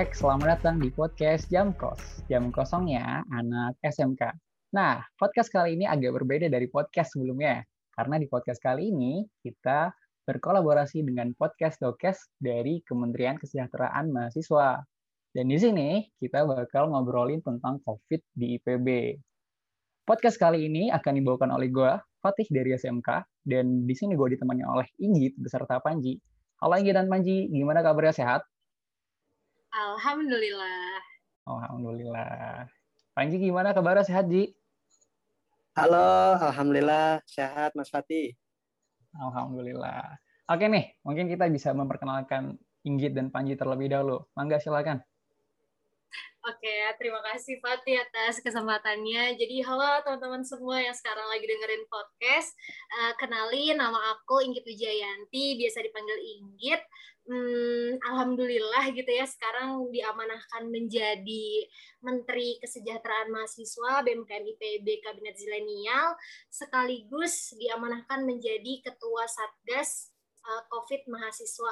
Cek, selamat datang di podcast Jam Kos. Jam kosongnya anak SMK. Nah, podcast kali ini agak berbeda dari podcast sebelumnya. Karena di podcast kali ini kita berkolaborasi dengan podcast Dokes dari Kementerian Kesejahteraan Mahasiswa. Dan di sini kita bakal ngobrolin tentang COVID di IPB. Podcast kali ini akan dibawakan oleh gue, Fatih dari SMK, dan di sini gue ditemani oleh Inggit beserta Panji. Halo Inggit dan Panji, gimana kabarnya sehat? Alhamdulillah. Alhamdulillah. Panji gimana kabarnya sehat, Ji? Halo, Alhamdulillah sehat Mas Fatih. Alhamdulillah. Oke nih, mungkin kita bisa memperkenalkan Inggit dan Panji terlebih dahulu. Mangga silakan. Oke, terima kasih Fatih atas kesempatannya. Jadi halo teman-teman semua yang sekarang lagi dengerin podcast. Uh, kenalin nama aku Inggit Wijayanti, biasa dipanggil Inggit. Hmm, Alhamdulillah gitu ya sekarang diamanahkan menjadi Menteri Kesejahteraan Mahasiswa BMKM IPB Kabinet Zilenial sekaligus diamanahkan menjadi Ketua Satgas uh, COVID Mahasiswa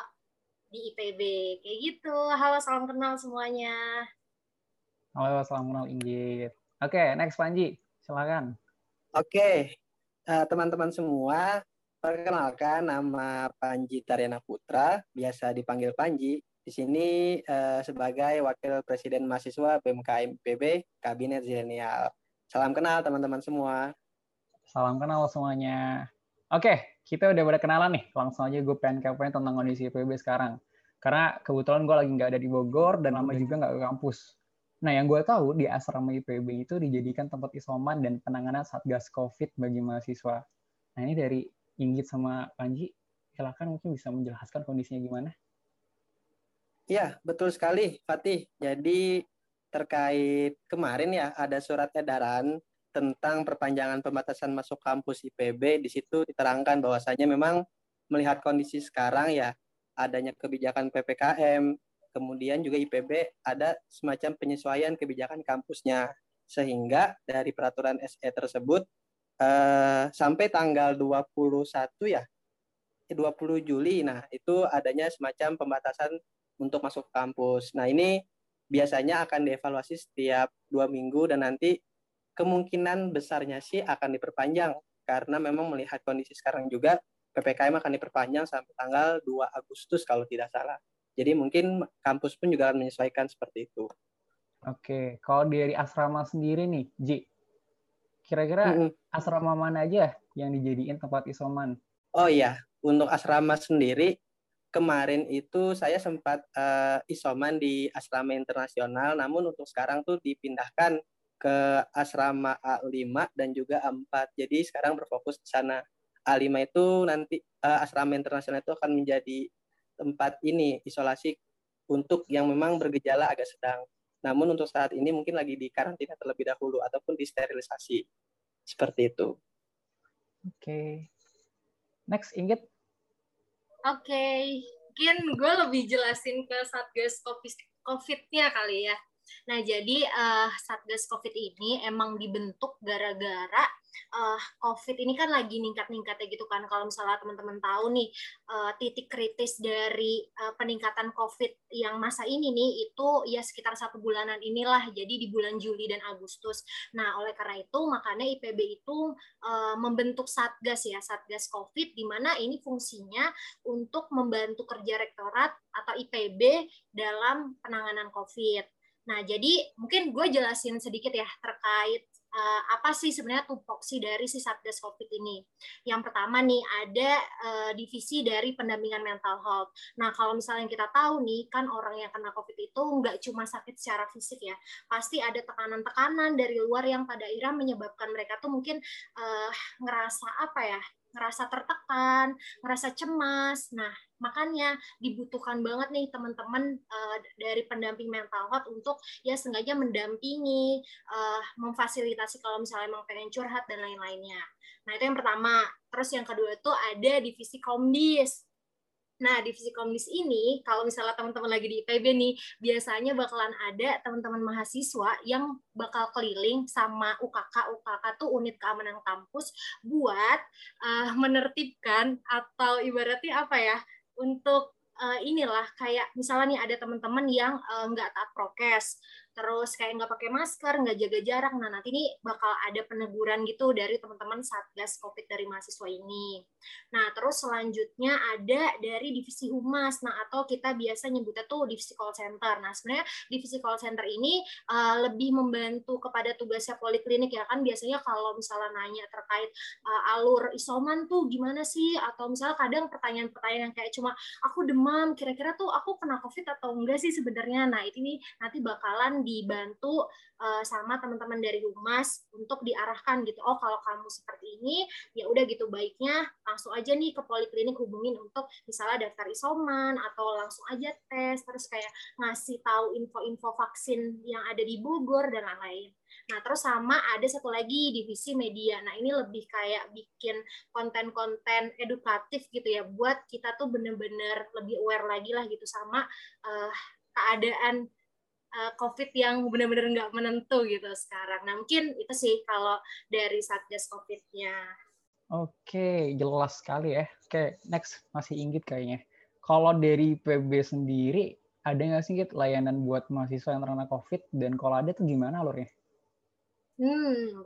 di IPB. Kayak gitu. Halo, salam kenal semuanya. Halo, salam kenal Inggit. Oke, okay, next Panji, silakan. Oke, okay. uh, teman-teman semua, perkenalkan nama Panji Tariana Putra, biasa dipanggil Panji. Di sini uh, sebagai Wakil Presiden Mahasiswa BMKM PB Kabinet Zilenial. Salam kenal teman-teman semua. Salam kenal semuanya. Oke, kita udah pada kenalan nih. Langsung aja gue pengen kepoin tentang kondisi PB sekarang. Karena kebetulan gue lagi nggak ada di Bogor dan nama juga nggak ke kampus. Nah, yang gue tahu di asrama IPB itu dijadikan tempat isoman dan penanganan satgas COVID bagi mahasiswa. Nah, ini dari Inggit sama Panji, silakan mungkin bisa menjelaskan kondisinya gimana? Iya, betul sekali, Fatih. Jadi terkait kemarin ya ada surat edaran tentang perpanjangan pembatasan masuk kampus IPB. Di situ diterangkan bahwasanya memang melihat kondisi sekarang ya adanya kebijakan PPKM, kemudian juga IPB ada semacam penyesuaian kebijakan kampusnya sehingga dari peraturan SE tersebut eh, sampai tanggal 21 ya 20 eh, Juli nah itu adanya semacam pembatasan untuk masuk kampus nah ini biasanya akan dievaluasi setiap dua minggu dan nanti kemungkinan besarnya sih akan diperpanjang karena memang melihat kondisi sekarang juga PPKM akan diperpanjang sampai tanggal 2 Agustus kalau tidak salah. Jadi mungkin kampus pun juga akan menyesuaikan seperti itu. Oke, kalau dari asrama sendiri nih, Ji, kira-kira mm -hmm. asrama mana aja yang dijadiin tempat isoman? Oh iya, untuk asrama sendiri kemarin itu saya sempat uh, isoman di asrama internasional, namun untuk sekarang tuh dipindahkan ke asrama A5 dan juga A4. Jadi sekarang berfokus di sana. A5 itu nanti uh, asrama internasional itu akan menjadi tempat ini isolasi untuk yang memang bergejala agak sedang. Namun untuk saat ini mungkin lagi di karantina terlebih dahulu ataupun disterilisasi. Seperti itu. Oke. Okay. Next, Inggit. Oke. Okay. Mungkin gue lebih jelasin ke Satgas COVID-nya kali ya. Nah, jadi uh, Satgas COVID ini emang dibentuk gara-gara uh, COVID ini kan lagi ningkat-ningkatnya gitu kan. Kalau misalnya teman-teman tahu nih uh, titik kritis dari uh, peningkatan COVID yang masa ini nih itu ya sekitar satu bulanan inilah. Jadi di bulan Juli dan Agustus. Nah oleh karena itu makanya IPB itu uh, membentuk satgas ya satgas COVID di mana ini fungsinya untuk membantu kerja rektorat atau IPB dalam penanganan COVID. Nah, jadi mungkin gue jelasin sedikit ya terkait uh, apa sih sebenarnya tupoksi dari si Satgas COVID ini. Yang pertama nih ada uh, divisi dari pendampingan mental health. Nah kalau misalnya kita tahu nih kan orang yang kena COVID itu nggak cuma sakit secara fisik ya, pasti ada tekanan-tekanan dari luar yang pada akhirnya menyebabkan mereka tuh mungkin uh, ngerasa apa ya ngerasa tertekan, ngerasa cemas. Nah, makanya dibutuhkan banget nih teman-teman uh, dari pendamping mental health untuk ya sengaja mendampingi, uh, memfasilitasi kalau misalnya emang pengen curhat dan lain-lainnya. Nah, itu yang pertama. Terus yang kedua itu ada divisi komdis. Nah, divisi komdis ini, kalau misalnya teman-teman lagi di IPB nih, biasanya bakalan ada teman-teman mahasiswa yang bakal keliling sama UKK. UKK tuh unit keamanan kampus buat uh, menertibkan atau ibaratnya apa ya, untuk uh, inilah kayak misalnya nih ada teman-teman yang nggak uh, taat prokes terus kayak nggak pakai masker, nggak jaga jarak. Nah, nanti ini bakal ada peneguran gitu dari teman-teman Satgas COVID dari mahasiswa ini. Nah, terus selanjutnya ada dari divisi humas. Nah, atau kita biasa nyebutnya tuh divisi call center. Nah, sebenarnya divisi call center ini uh, lebih membantu kepada tugasnya poliklinik ya kan biasanya kalau misalnya nanya terkait uh, alur isoman tuh gimana sih atau misalnya kadang pertanyaan-pertanyaan yang kayak cuma aku demam, kira-kira tuh aku kena COVID atau enggak sih sebenarnya. Nah, ini nanti bakalan dibantu uh, sama teman-teman dari humas untuk diarahkan gitu. Oh, kalau kamu seperti ini, ya udah gitu baiknya langsung aja nih ke poliklinik hubungin untuk misalnya daftar isoman atau langsung aja tes terus kayak ngasih tahu info-info vaksin yang ada di Bogor dan lain-lain. Nah, terus sama ada satu lagi divisi media. Nah, ini lebih kayak bikin konten-konten edukatif gitu ya buat kita tuh bener-bener lebih aware lagi lah gitu sama uh, keadaan uh, COVID yang benar-benar nggak menentu gitu sekarang. Nah mungkin itu sih kalau dari Satgas COVID-nya. Oke, jelas sekali ya. Oke, next masih Inggit kayaknya. Kalau dari PB sendiri, ada nggak sih Inggit layanan buat mahasiswa yang terkena COVID? Dan kalau ada tuh gimana alurnya? Hmm,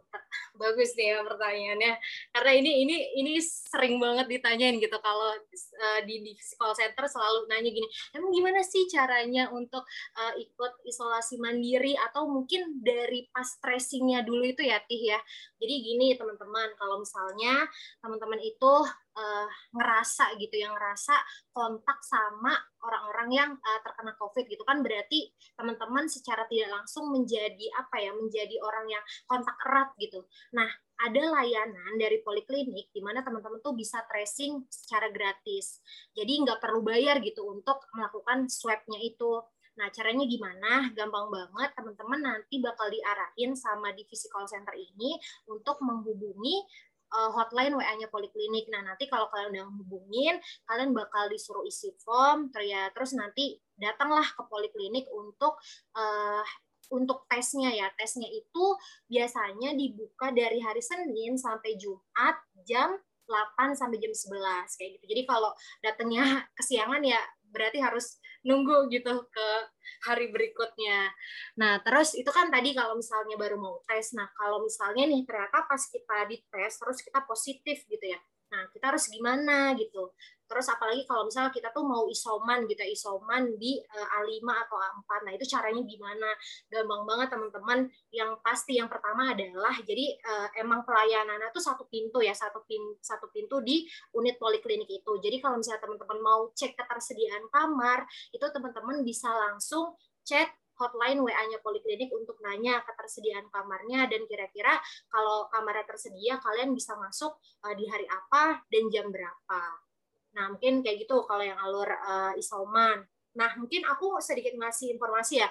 bagus nih ya pertanyaannya. Karena ini ini ini sering banget ditanyain gitu kalau uh, di divisi call center selalu nanya gini, emang gimana sih caranya untuk uh, ikut isolasi mandiri atau mungkin dari pas tracingnya dulu itu ya Tih ya. Jadi gini teman-teman, kalau misalnya teman-teman itu uh, ngerasa gitu yang ngerasa kontak sama orang-orang yang uh, terkena COVID gitu kan berarti teman-teman secara tidak langsung menjadi apa ya menjadi orang yang kontak erat gitu. Nah ada layanan dari poliklinik di mana teman-teman tuh bisa tracing secara gratis. Jadi nggak perlu bayar gitu untuk melakukan swabnya itu. Nah, caranya gimana? Gampang banget, teman-teman nanti bakal diarahin sama divisi call center ini untuk menghubungi uh, hotline WA-nya poliklinik. Nah, nanti kalau kalian udah hubungin, kalian bakal disuruh isi form, terus nanti datanglah ke poliklinik untuk uh, untuk tesnya ya. Tesnya itu biasanya dibuka dari hari Senin sampai Jumat jam 8 sampai jam 11 kayak gitu. Jadi kalau datangnya kesiangan ya berarti harus nunggu gitu ke hari berikutnya. Nah, terus itu kan tadi kalau misalnya baru mau tes. Nah, kalau misalnya nih ternyata pas kita dites terus kita positif gitu ya. Nah, kita harus gimana gitu. Terus apalagi kalau misalnya kita tuh mau isoman gitu, isoman di uh, A5 atau A4. Nah, itu caranya gimana? Gampang banget teman-teman. Yang pasti yang pertama adalah jadi uh, emang pelayanannya tuh satu pintu ya, satu pintu satu pintu di unit poliklinik itu. Jadi kalau misalnya teman-teman mau cek ketersediaan kamar, itu teman-teman bisa langsung cek hotline WA-nya poliklinik untuk nanya ketersediaan kamarnya dan kira-kira kalau kamarnya tersedia kalian bisa masuk uh, di hari apa dan jam berapa. Nah, mungkin kayak gitu kalau yang alur uh, isoman. Nah, mungkin aku sedikit ngasih informasi ya.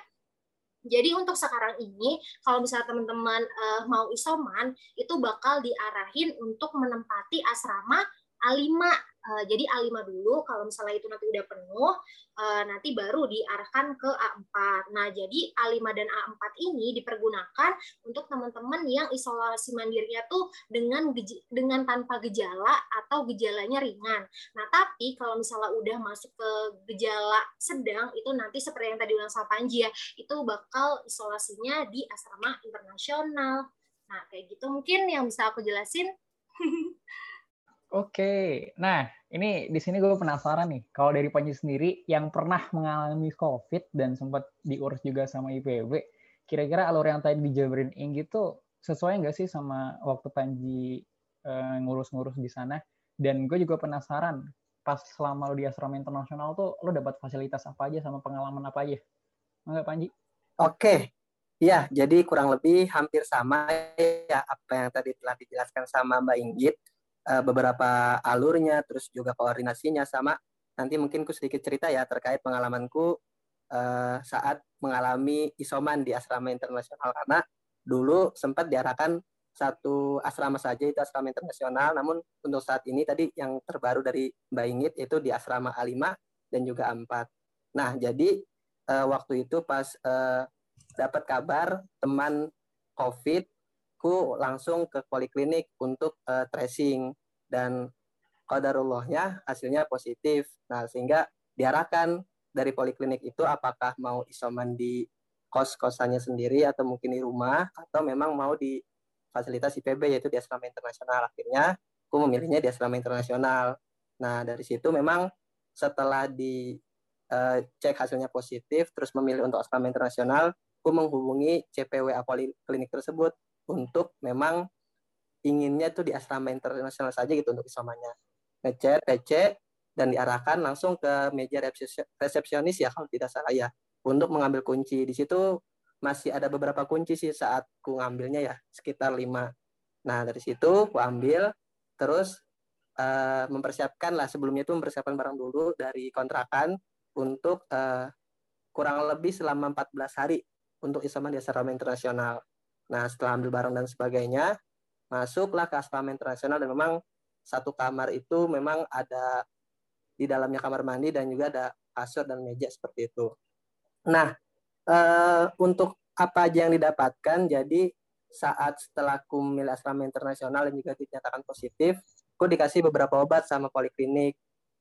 Jadi untuk sekarang ini, kalau misalnya teman-teman uh, mau isoman, itu bakal diarahin untuk menempati asrama A5 Uh, jadi A5 dulu, kalau misalnya itu nanti udah penuh, uh, nanti baru diarahkan ke A4. Nah, jadi A5 dan A4 ini dipergunakan untuk teman-teman yang isolasi mandirinya tuh dengan dengan tanpa gejala atau gejalanya ringan. Nah, tapi kalau misalnya udah masuk ke gejala sedang, itu nanti seperti yang tadi ulang sama Panji ya, itu bakal isolasinya di asrama internasional. Nah, kayak gitu mungkin yang bisa aku jelasin. Oke, nah ini di sini gue penasaran nih, kalau dari Panji sendiri yang pernah mengalami COVID dan sempat diurus juga sama IPB, kira-kira alur yang tadi dijabarin Inggi tuh sesuai nggak sih sama waktu Panji uh, ngurus-ngurus di sana? Dan gue juga penasaran, pas selama lo di asrama internasional tuh lo dapat fasilitas apa aja sama pengalaman apa aja? Enggak Panji? Oke, ya jadi kurang lebih hampir sama ya apa yang tadi telah dijelaskan sama Mbak Inggit uh, beberapa alurnya, terus juga koordinasinya sama. Nanti mungkin ku sedikit cerita ya terkait pengalamanku uh, saat mengalami isoman di asrama internasional karena dulu sempat diarahkan satu asrama saja itu asrama internasional namun untuk saat ini tadi yang terbaru dari Mbak Ingit itu di asrama A5 dan juga A4. Nah, jadi uh, waktu itu pas uh, dapat kabar teman COVID ku langsung ke poliklinik untuk uh, tracing dan qadarullahnya hasilnya positif. Nah, sehingga diarahkan dari poliklinik itu apakah mau isoman di kos-kosannya sendiri atau mungkin di rumah atau memang mau di fasilitas IPB yaitu di asrama internasional. Akhirnya aku memilihnya di asrama internasional. Nah, dari situ memang setelah di uh, cek hasilnya positif terus memilih untuk asrama internasional, aku menghubungi CPWA poliklinik tersebut untuk memang inginnya itu di asrama internasional saja gitu untuk isomanya. Ngecek, PC, dan diarahkan langsung ke meja resepsionis ya kalau tidak salah ya untuk mengambil kunci. Di situ masih ada beberapa kunci sih saat ku ngambilnya ya sekitar lima. Nah dari situ ku ambil terus uh, mempersiapkan lah sebelumnya itu mempersiapkan barang dulu dari kontrakan untuk uh, kurang lebih selama 14 hari untuk isoman di asrama internasional. Nah setelah ambil barang dan sebagainya masuklah ke asrama internasional dan memang satu kamar itu memang ada di dalamnya kamar mandi dan juga ada kasur dan meja seperti itu. Nah uh, untuk apa aja yang didapatkan, jadi saat setelah aku memilih asrama internasional dan juga dinyatakan positif, aku dikasih beberapa obat sama poliklinik.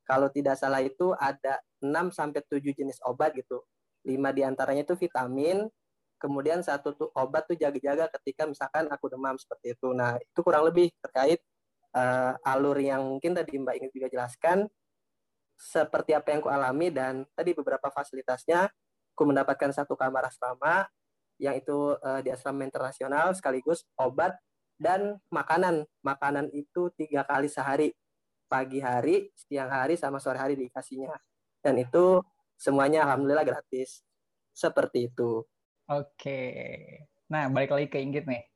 Kalau tidak salah itu ada 6 sampai 7 jenis obat gitu. 5 di antaranya itu vitamin, kemudian satu tuh obat tuh jaga-jaga ketika misalkan aku demam seperti itu. Nah, itu kurang lebih terkait uh, alur yang mungkin tadi Mbak ingin juga jelaskan seperti apa yang aku alami dan tadi beberapa fasilitasnya aku mendapatkan satu kamar asrama yang itu uh, di asrama internasional sekaligus obat dan makanan. Makanan itu tiga kali sehari, pagi hari, siang hari, sama sore hari dikasihnya. Dan itu semuanya alhamdulillah gratis. Seperti itu. Oke. Nah, balik lagi ke Inggit nih.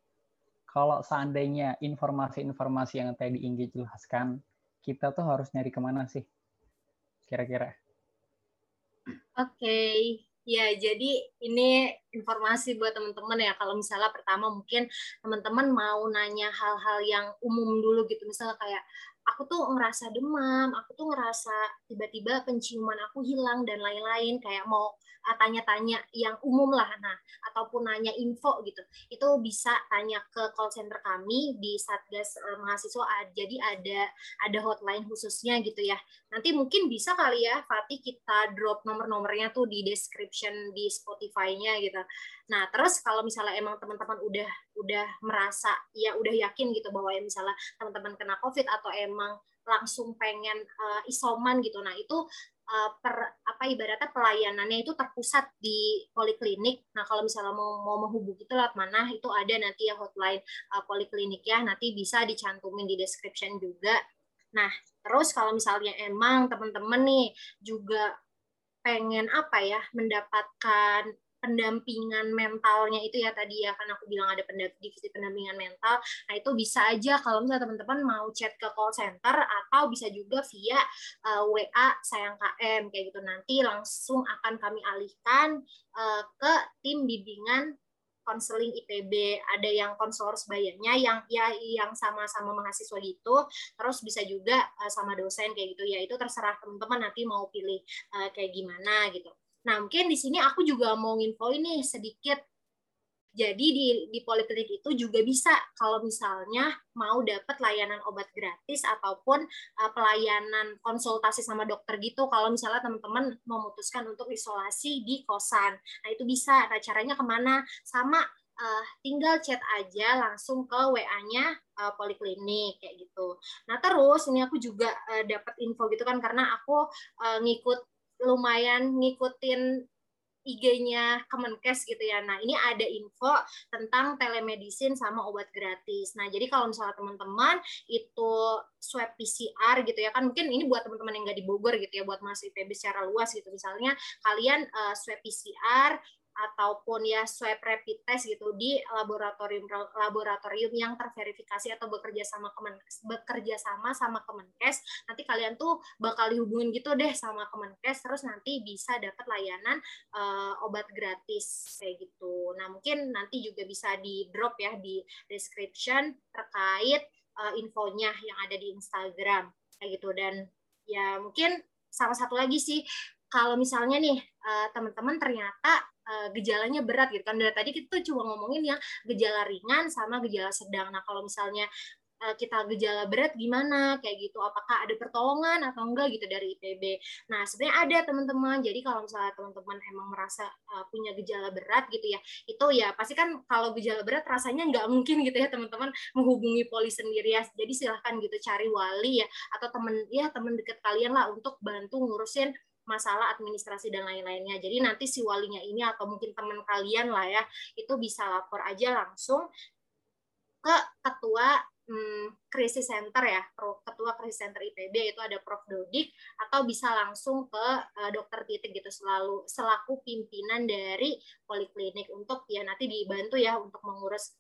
Kalau seandainya informasi-informasi yang tadi Inggit jelaskan, kita tuh harus nyari ke mana sih? Kira-kira. Oke. Ya, jadi ini informasi buat teman-teman ya. Kalau misalnya pertama mungkin teman-teman mau nanya hal-hal yang umum dulu gitu. Misalnya kayak aku tuh ngerasa demam, aku tuh ngerasa tiba-tiba penciuman aku hilang dan lain-lain. Kayak mau Ah, tanya-tanya yang umum lah nah ataupun nanya info gitu itu bisa tanya ke call center kami di satgas uh, mahasiswa jadi ada ada hotline khususnya gitu ya nanti mungkin bisa kali ya Fatih kita drop nomor-nomornya tuh di description di Spotify-nya gitu nah terus kalau misalnya emang teman-teman udah udah merasa ya udah yakin gitu bahwa ya misalnya teman-teman kena covid atau emang langsung pengen uh, isoman gitu. Nah, itu uh, per apa ibaratnya pelayanannya itu terpusat di poliklinik. Nah, kalau misalnya mau mau menghubungi itu lewat mana, itu ada nanti ya hotline uh, poliklinik ya. Nanti bisa dicantumin di description juga. Nah, terus kalau misalnya emang teman-teman nih juga pengen apa ya mendapatkan pendampingan mentalnya itu ya tadi ya kan aku bilang ada divisi pendampingan mental nah itu bisa aja kalau misalnya teman-teman mau chat ke call center atau bisa juga via uh, eh, WA sayang KM kayak gitu nanti langsung akan kami alihkan uh, ke tim bimbingan konseling IPB, ada yang konselor sebayanya yang ya yang sama-sama mahasiswa gitu, terus bisa juga uh, sama dosen kayak gitu ya. Itu terserah teman-teman nanti mau pilih uh, kayak gimana gitu. Nah, mungkin di sini aku juga mau nginfo ini sedikit. Jadi di, di poliklinik itu juga bisa kalau misalnya mau dapat layanan obat gratis ataupun uh, pelayanan konsultasi sama dokter gitu. Kalau misalnya teman-teman memutuskan untuk isolasi di kosan, nah itu bisa. Nah caranya ke mana? Sama uh, tinggal chat aja langsung ke WA-nya uh, poliklinik kayak gitu. Nah terus ini aku juga uh, dapat info gitu kan karena aku uh, ngikut lumayan ngikutin IG-nya Kemenkes gitu ya. Nah, ini ada info tentang telemedicine sama obat gratis. Nah, jadi kalau misalnya teman-teman itu swab PCR gitu ya, kan mungkin ini buat teman-teman yang nggak di Bogor gitu ya, buat masih IPB secara luas gitu. Misalnya kalian uh, swab PCR ataupun ya swab rapid test gitu di laboratorium laboratorium yang terverifikasi atau bekerja sama Kemenkes bekerja sama sama Kemenkes nanti kalian tuh bakal dihubungin gitu deh sama Kemenkes terus nanti bisa dapat layanan uh, obat gratis kayak gitu. Nah mungkin nanti juga bisa di drop ya di description terkait uh, infonya yang ada di Instagram kayak gitu. Dan ya mungkin salah satu lagi sih kalau misalnya nih uh, teman-teman ternyata uh, gejalanya berat gitu kan. Dari tadi kita cuma ngomongin yang gejala ringan sama gejala sedang. Nah kalau misalnya Eh, kita gejala berat gimana? Kayak gitu. Apakah ada pertolongan atau enggak gitu dari IPB nah sebenarnya ada teman-teman. Jadi kalau misalnya teman-teman emang merasa uh, punya gejala berat gitu ya itu ya pasti kan kalau gejala berat rasanya nggak mungkin gitu ya teman-teman menghubungi poli sendiri ya. Jadi silahkan gitu cari wali ya atau teman ya teman dekat kalian lah untuk bantu ngurusin masalah administrasi dan lain-lainnya. Jadi nanti si walinya ini atau mungkin teman kalian lah ya, itu bisa lapor aja langsung ke ketua hmm, krisis center ya, ketua krisis center IPB itu ada Prof Dodik atau bisa langsung ke uh, dokter titik gitu selalu selaku pimpinan dari poliklinik untuk ya nanti dibantu ya untuk mengurus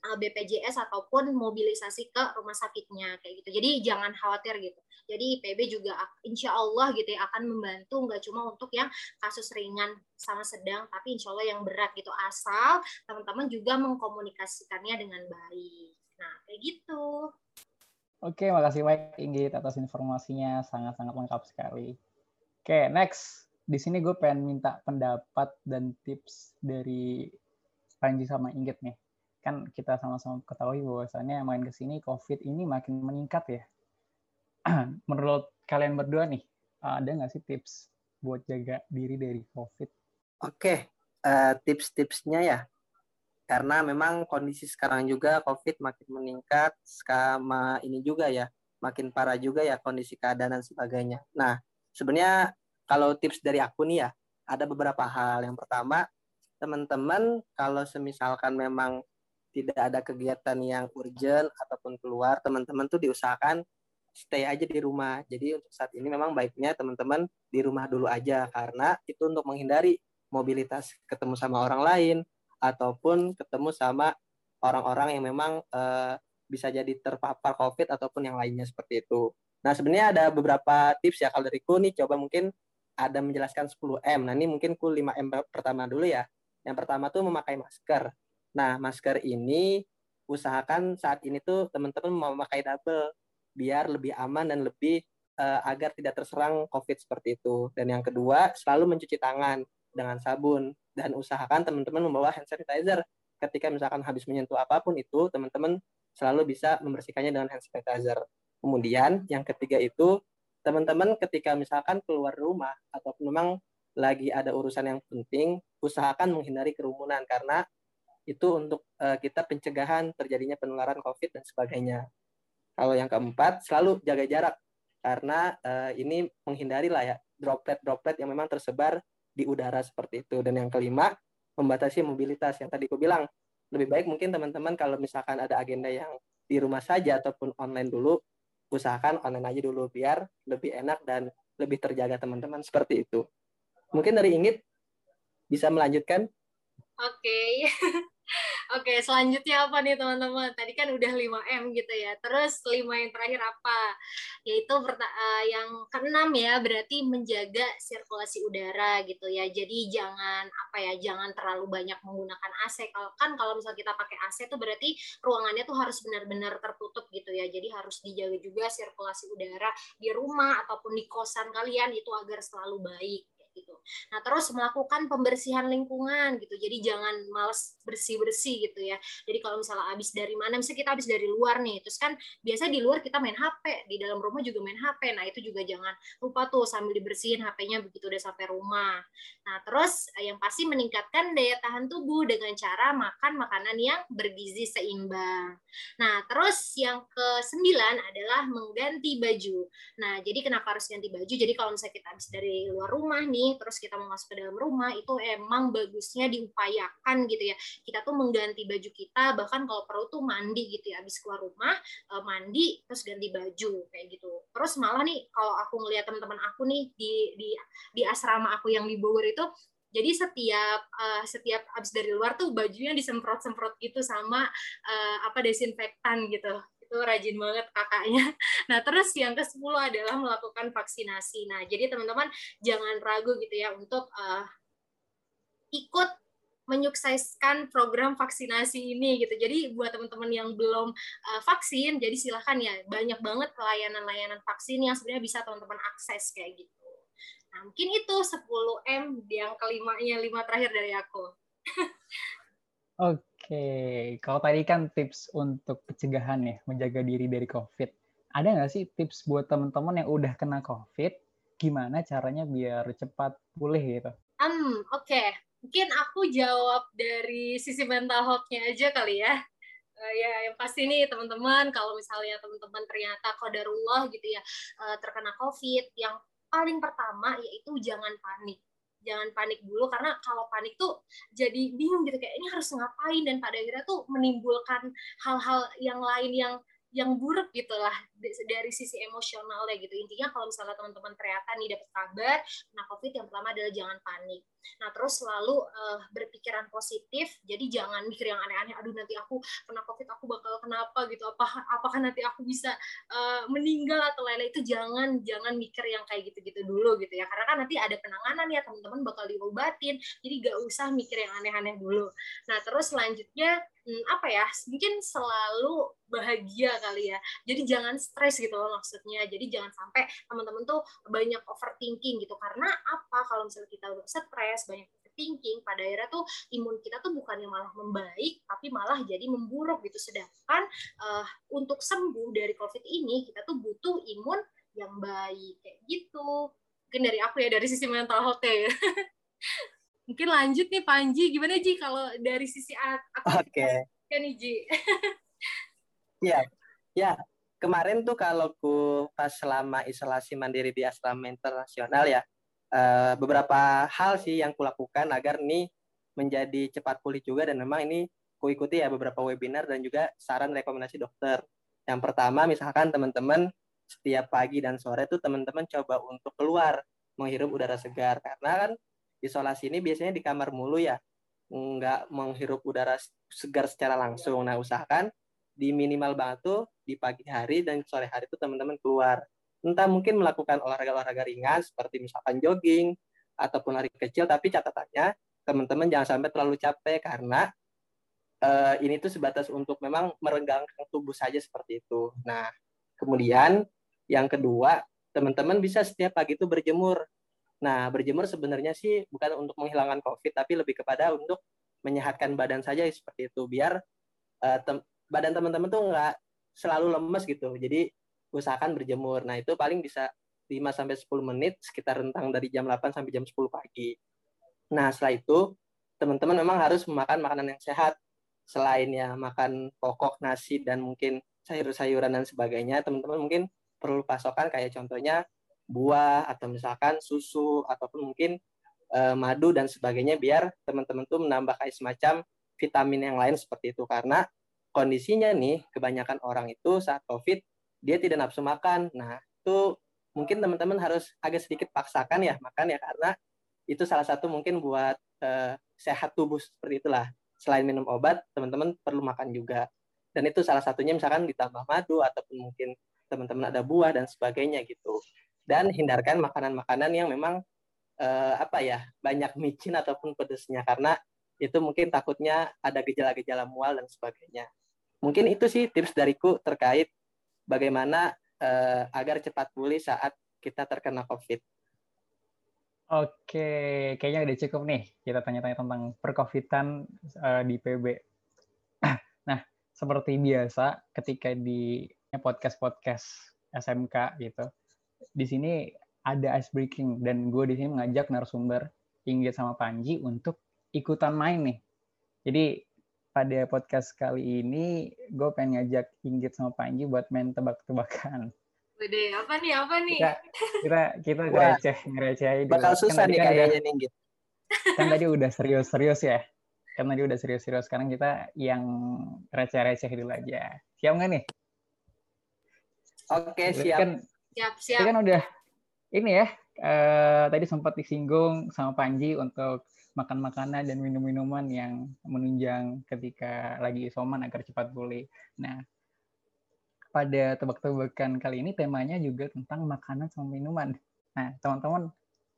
BPJS ataupun mobilisasi ke rumah sakitnya kayak gitu. Jadi jangan khawatir gitu. Jadi IPB juga insya Allah gitu ya akan membantu nggak cuma untuk yang kasus ringan sama sedang, tapi insya Allah yang berat gitu asal teman-teman juga mengkomunikasikannya dengan baik. Nah, kayak gitu. Oke, makasih baik Inggit atas informasinya sangat-sangat lengkap sekali. Oke, next. Di sini gue pengen minta pendapat dan tips dari Panji sama Inggit nih. Kan kita sama-sama ketahui bahwasannya main ke sini COVID ini makin meningkat ya. Menurut kalian berdua nih, ada nggak sih tips buat jaga diri dari COVID? Oke, uh, tips-tipsnya ya karena memang kondisi sekarang juga COVID makin meningkat, sama ini juga ya, makin parah juga ya kondisi keadaan dan sebagainya. Nah, sebenarnya kalau tips dari aku nih ya, ada beberapa hal. Yang pertama, teman-teman kalau semisalkan memang tidak ada kegiatan yang urgent ataupun keluar, teman-teman tuh diusahakan stay aja di rumah. Jadi untuk saat ini memang baiknya teman-teman di rumah dulu aja karena itu untuk menghindari mobilitas ketemu sama orang lain, ataupun ketemu sama orang-orang yang memang uh, bisa jadi terpapar COVID ataupun yang lainnya seperti itu. Nah, sebenarnya ada beberapa tips ya kalau dari ku nih coba mungkin ada menjelaskan 10M. Nah, ini mungkin ku 5M pertama dulu ya. Yang pertama tuh memakai masker. Nah, masker ini usahakan saat ini tuh teman-teman memakai double biar lebih aman dan lebih uh, agar tidak terserang COVID seperti itu. Dan yang kedua, selalu mencuci tangan dengan sabun dan usahakan teman-teman membawa hand sanitizer ketika misalkan habis menyentuh apa pun itu teman-teman selalu bisa membersihkannya dengan hand sanitizer. Kemudian yang ketiga itu teman-teman ketika misalkan keluar rumah atau memang lagi ada urusan yang penting, usahakan menghindari kerumunan karena itu untuk uh, kita pencegahan terjadinya penularan COVID dan sebagainya. Kalau yang keempat, selalu jaga jarak karena uh, ini menghindari lah ya droplet-droplet yang memang tersebar di udara seperti itu. Dan yang kelima, membatasi mobilitas yang tadi aku bilang. Lebih baik mungkin teman-teman kalau misalkan ada agenda yang di rumah saja ataupun online dulu, usahakan online aja dulu biar lebih enak dan lebih terjaga teman-teman seperti itu. Mungkin dari Ingit bisa melanjutkan? Oke. Okay. Oke, selanjutnya apa nih teman-teman? Tadi kan udah 5M gitu ya. Terus 5 yang terakhir apa? Yaitu uh, yang keenam ya, berarti menjaga sirkulasi udara gitu ya. Jadi jangan apa ya, jangan terlalu banyak menggunakan AC. Kalau kan kalau misalnya kita pakai AC itu berarti ruangannya tuh harus benar-benar tertutup gitu ya. Jadi harus dijaga juga sirkulasi udara di rumah ataupun di kosan kalian itu agar selalu baik gitu. Nah, terus melakukan pembersihan lingkungan gitu. Jadi jangan males bersih-bersih gitu ya. Jadi kalau misalnya habis dari mana, misalnya kita habis dari luar nih, terus kan biasa di luar kita main HP, di dalam rumah juga main HP. Nah, itu juga jangan lupa tuh sambil dibersihin HP-nya begitu udah sampai rumah. Nah, terus eh, yang pasti meningkatkan daya tahan tubuh dengan cara makan makanan yang bergizi seimbang. Nah, terus yang ke sembilan adalah mengganti baju. Nah, jadi kenapa harus ganti baju? Jadi kalau misalnya kita habis dari luar rumah nih, nih terus kita mau masuk ke dalam rumah itu emang bagusnya diupayakan gitu ya. Kita tuh mengganti baju kita bahkan kalau perlu tuh mandi gitu ya. Habis keluar rumah eh, mandi terus ganti baju kayak gitu. Terus malah nih kalau aku ngeliat teman-teman aku nih di di di asrama aku yang di Bogor itu jadi setiap uh, setiap habis dari luar tuh bajunya disemprot-semprot gitu sama uh, apa desinfektan gitu itu rajin banget kakaknya. Nah, terus yang ke-10 adalah melakukan vaksinasi. Nah, jadi teman-teman jangan ragu gitu ya untuk uh, ikut menyukseskan program vaksinasi ini gitu. Jadi buat teman-teman yang belum uh, vaksin, jadi silahkan ya banyak banget layanan-layanan vaksin yang sebenarnya bisa teman-teman akses kayak gitu. Nah, mungkin itu 10 M yang kelimanya lima terakhir dari aku. Oke, kalau tadi kan tips untuk pencegahan ya, menjaga diri dari COVID. Ada nggak sih tips buat teman-teman yang udah kena COVID, gimana caranya biar cepat pulih gitu? Um, oke. Okay. Mungkin aku jawab dari sisi mental health-nya aja kali ya. Uh, ya, yang pasti nih teman-teman, kalau misalnya teman-teman ternyata kodarullah gitu ya, uh, terkena COVID, yang paling pertama yaitu jangan panik jangan panik dulu karena kalau panik tuh jadi bingung gitu kayak ini harus ngapain? Dan pada akhirnya tuh menimbulkan hal-hal yang lain yang yang buruk gitulah dari sisi emosionalnya gitu. Intinya kalau misalnya teman-teman ternyata nih dapat kabar kena covid yang pertama adalah jangan panik. Nah terus selalu uh, berpikiran positif jadi jangan mikir yang aneh-aneh aduh nanti aku kena covid aku bakal kenapa gitu apa apakah nanti aku bisa uh, meninggal atau lain-lain. Itu jangan jangan mikir yang kayak gitu-gitu dulu gitu ya. Karena kan nanti ada penanganan ya teman-teman bakal diobatin. Jadi gak usah mikir yang aneh-aneh dulu. Nah terus selanjutnya hmm, apa ya mungkin selalu bahagia kali ya. Jadi jangan stres gitu loh maksudnya. Jadi jangan sampai teman-teman tuh banyak overthinking gitu. Karena apa? Kalau misalnya kita udah stres banyak overthinking pada akhirnya tuh imun kita tuh bukannya malah membaik tapi malah jadi memburuk gitu. Sedangkan uh, untuk sembuh dari covid ini kita tuh butuh imun yang baik. Kayak gitu. Mungkin dari aku ya dari sisi mental health ya Mungkin lanjut nih Panji, gimana Ji kalau dari sisi aku? Oke. Okay. Kan Ji. Iya. ya, kemarin tuh kalau ku pas selama isolasi mandiri di asrama internasional ya, uh, beberapa hal sih yang kulakukan agar nih menjadi cepat pulih juga dan memang ini ku ikuti ya beberapa webinar dan juga saran rekomendasi dokter. Yang pertama misalkan teman-teman setiap pagi dan sore tuh teman-teman coba untuk keluar menghirup udara segar karena kan isolasi ini biasanya di kamar mulu ya. Nggak menghirup udara segar secara langsung. Nah usahakan di minimal banget tuh di pagi hari dan sore hari itu teman-teman keluar. Entah mungkin melakukan olahraga-olahraga ringan seperti misalkan jogging ataupun lari kecil tapi catatannya teman-teman jangan sampai terlalu capek karena uh, ini tuh sebatas untuk memang merenggangkan tubuh saja seperti itu. Nah kemudian yang kedua teman-teman bisa setiap pagi itu berjemur Nah, berjemur sebenarnya sih bukan untuk menghilangkan COVID, tapi lebih kepada untuk menyehatkan badan saja seperti itu, biar uh, tem badan teman-teman tuh nggak selalu lemes gitu. Jadi usahakan berjemur. Nah, itu paling bisa 5 sampai 10 menit sekitar rentang dari jam 8 sampai jam 10 pagi. Nah, setelah itu teman-teman memang harus memakan makanan yang sehat. Selain ya makan pokok, nasi dan mungkin sayur-sayuran dan sebagainya, teman-teman mungkin perlu pasokan kayak contohnya buah atau misalkan susu ataupun mungkin uh, madu dan sebagainya biar teman-teman tuh menambah kayak semacam vitamin yang lain seperti itu. Karena kondisinya nih kebanyakan orang itu saat covid dia tidak nafsu makan. Nah itu mungkin teman-teman harus agak sedikit paksakan ya makan ya karena itu salah satu mungkin buat uh, sehat tubuh seperti itulah. Selain minum obat teman-teman perlu makan juga. Dan itu salah satunya misalkan ditambah madu ataupun mungkin teman-teman ada buah dan sebagainya gitu dan hindarkan makanan-makanan yang memang uh, apa ya banyak micin ataupun pedesnya karena itu mungkin takutnya ada gejala-gejala mual dan sebagainya. Mungkin itu sih tips dariku terkait bagaimana uh, agar cepat pulih saat kita terkena COVID. Oke, kayaknya udah cukup nih kita tanya-tanya tentang percovidan uh, di PB. Nah, seperti biasa ketika di podcast-podcast SMK gitu, di sini ada ice breaking dan gue di sini mengajak narasumber Inggit sama Panji untuk ikutan main nih. Jadi pada podcast kali ini gue pengen ngajak Inggit sama Panji buat main tebak-tebakan. Bede, apa nih? Apa nih? Kita kita kita ngereceh ngereceh Bakal kan susah kan nih kayaknya nih Inggit. Kan tadi udah serius-serius ya. Kan tadi udah serius-serius. Sekarang kita yang receh-receh dulu aja. Siap nggak nih? Oke, siap. Kan Siap, siap. Ini kan udah ini ya, eh, tadi sempat disinggung sama Panji untuk makan makanan dan minum minuman yang menunjang ketika lagi isoman agar cepat pulih. Nah, pada tebak-tebakan kali ini temanya juga tentang makanan sama minuman. Nah, teman-teman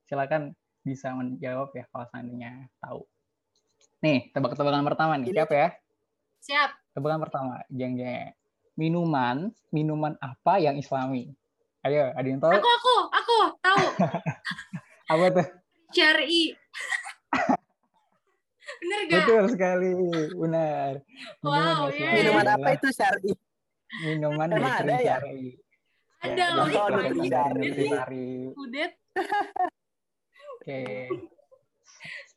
silakan bisa menjawab ya kalau seandainya tahu. Nih, tebak-tebakan pertama nih. Siap ya? Siap. Tebakan pertama, jeng jeng. Minuman, minuman apa yang islami? Ayo, ada yang tahu? Aku, aku, aku tahu. Apa tuh? Cari. Bener gak? Betul sekali, benar. Minuman Wow, yeah. Madu Minuman apa itu Syari? Minuman Emang ada ya? Sari. Ada Ya, loh. Oh. Nutri Sari. Udet. Oke.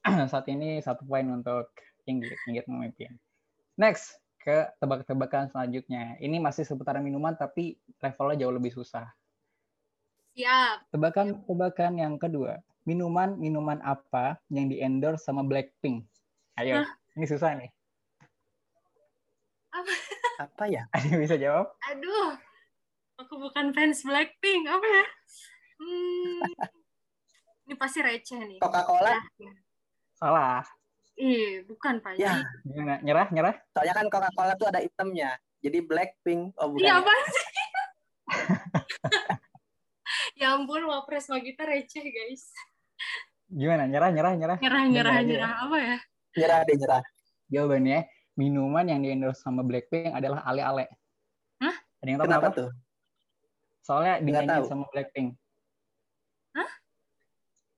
Saat ini satu poin untuk Inggit. Inggit memimpin. Next, ke tebak-tebakan selanjutnya. Ini masih seputaran minuman tapi levelnya jauh lebih susah. Siap. Tebakan-tebakan yang kedua. Minuman-minuman apa yang di-endorse sama Blackpink? Ayo, ini susah nih. Apa ya? Ada yang bisa jawab? Aduh. Aku bukan fans Blackpink. Apa ya? Hmm. Ini pasti receh nih. Coca-Cola. Ya. Salah. Ih, bukan Pak. Ya. Gimana? Nyerah, nyerah? Soalnya kan Coca-Cola tuh ada itemnya. Jadi Blackpink. Oh bukan. Iya ya? apa sih? ya ampun wapres magita receh guys gimana nyerah nyerah nyerah nyerah nyerah ya? nyerah apa ya nyerah deh nyerah jawabannya minuman yang diendorse sama Blackpink adalah ale ale Hah? ada yang tahu kenapa apa? tuh soalnya dinyanyi sama Blackpink Hah?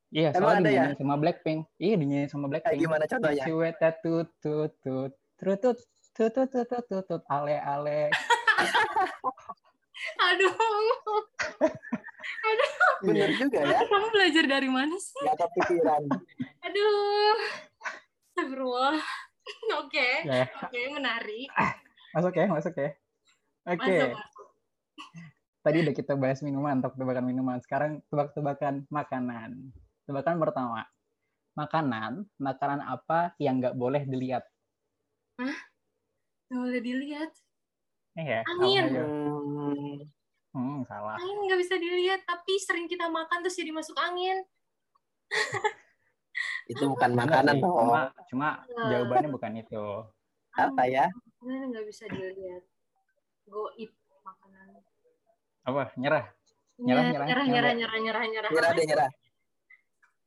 Iya, soalnya dinyanyi ya? sama Blackpink. Iya, dinyanyi sama eh, Blackpink. Kayak gimana contohnya? Cewek tut tut tut trutut tut tut tut tut tut ale ale. Aduh. Bener juga ya. Kamu belajar dari mana sih? Gak kepikiran. Aduh. Astagfirullah. Oke. Ya, Oke, menarik. masuk ya, masuk ya. Oke, Masuk, masuk. tadi udah kita bahas minuman, tebak-tebakan minuman. Sekarang tebak-tebakan makanan. Tebakan pertama. Makanan, makanan apa yang nggak boleh dilihat? Nggak boleh dilihat. Eh ya, Angin. Hmm, Hmm, salah. Angin nggak bisa dilihat, tapi sering kita makan terus jadi masuk angin. itu bukan makanan sih, toh. Cuma, cuma Nah. jawabannya bukan itu. Apa ya? Makanan nggak bisa dilihat. Goib makanan. Apa? Nyerah. Nyerah, Nyerah, nyerah, nyerah, nyerah. nyerah, nyerah, nyerah, nyerah. Nyerah deh nyerah.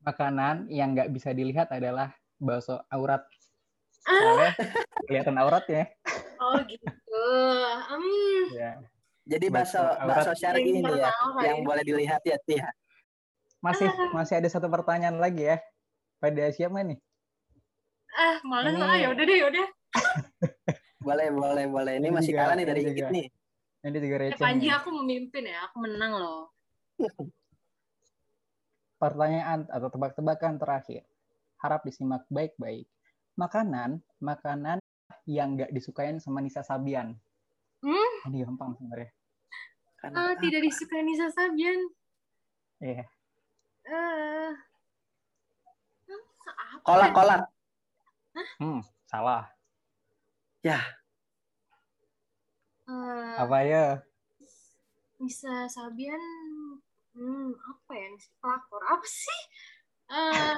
Makanan yang nggak bisa dilihat adalah bakso aurat. Ah. Soalnya kelihatan auratnya. Oh gitu. Hmm. Ya. Jadi Bakso bakso syari ini ya pertama yang boleh dilihat ya Tia. Masih Ah. masih ada satu pertanyaan lagi ya. Pada siapa nih? Ah, malas Ini- ah, ya udah deh, ya udah. Boleh boleh boleh. Ini Ini masih juga, kalah nih dari juga. nih. Ini juga Eh, receh. Panji aku memimpin ya, aku menang loh. Pertanyaan atau tebak-tebakan terakhir. Harap disimak baik-baik. Makanan, makanan yang nggak disukain sama Nisa Sabian. Hmm? Ini gampang sebenarnya. Kan Ah, tidak disukai Nisa Sabian. Iya. Eh. hmm, apa? kolak kolak. Hmm, salah. Eh, Apa ya? Nisa Sabian hmm, apa ya? Nisa pelakor. Apa sih? Eh,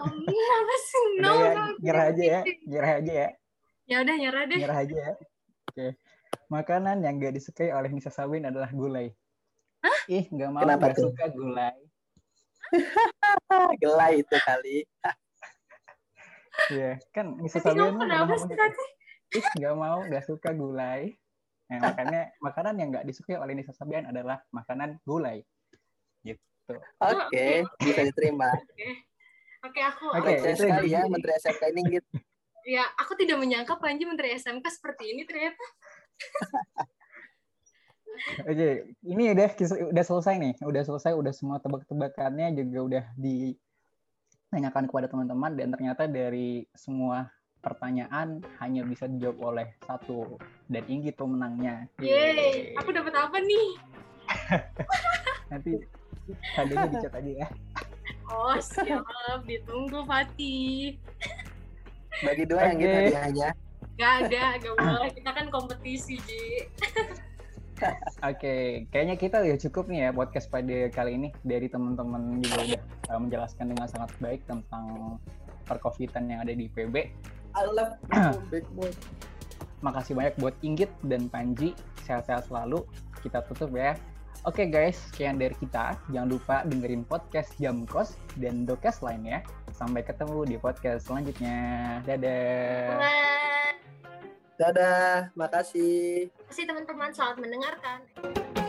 apa sih? No, ya, no, nyerah aja ya. Nyerah aja ya. Ya udah nyerah deh. Nyerah aja ya. Oke. Makanan yang nggak disukai oleh Nisa Sabian adalah gulai. Ih, nggak mau Kenapa nggak tuh? suka gulai. Gelai itu kali. Iya, kan Nisa Tapi Sabian kenapa sih tadi? gitu. Ih, nggak mau nggak suka gulai. Nah, makanya makanan yang nggak disukai oleh Nisa Sabian adalah makanan gulai. Gitu. Oke, bisa diterima. Oke. Oke, aku Oke, itu sekali ya Menteri SMK ini Inggit. ya aku tidak menyangka Panji Menteri SMK seperti ini ternyata. Oke, ini udah udah selesai nih, udah selesai, udah semua tebak-tebakannya juga udah ditanyakan kepada teman-teman dan ternyata dari semua pertanyaan hanya bisa dijawab oleh satu dan Inggit pemenangnya. Yeay, aku dapat apa nih? Nanti hadiahnya dicat aja ya. Oh, siap. Ditunggu, Fatih. Bagi dua yang gitu hadiahnya. Gak ada, gak boleh. Kita kan kompetisi, Ji. Oke, kayaknya kita udah cukup nih ya podcast pada kali ini dari teman-teman juga udah uh, menjelaskan dengan sangat baik tentang perkovitan yang ada di PB. I love big boy. Makasih banyak buat Inggit dan Panji. Sehat-sehat selalu. Kita tutup ya. Oke guys, sekian dari kita. Jangan lupa dengerin podcast Jam Kos dan Dokes lainnya. Sampai ketemu di podcast selanjutnya. Dadah. Bye. Dadah, makasih. Terima kasih teman-teman, selamat mendengarkan.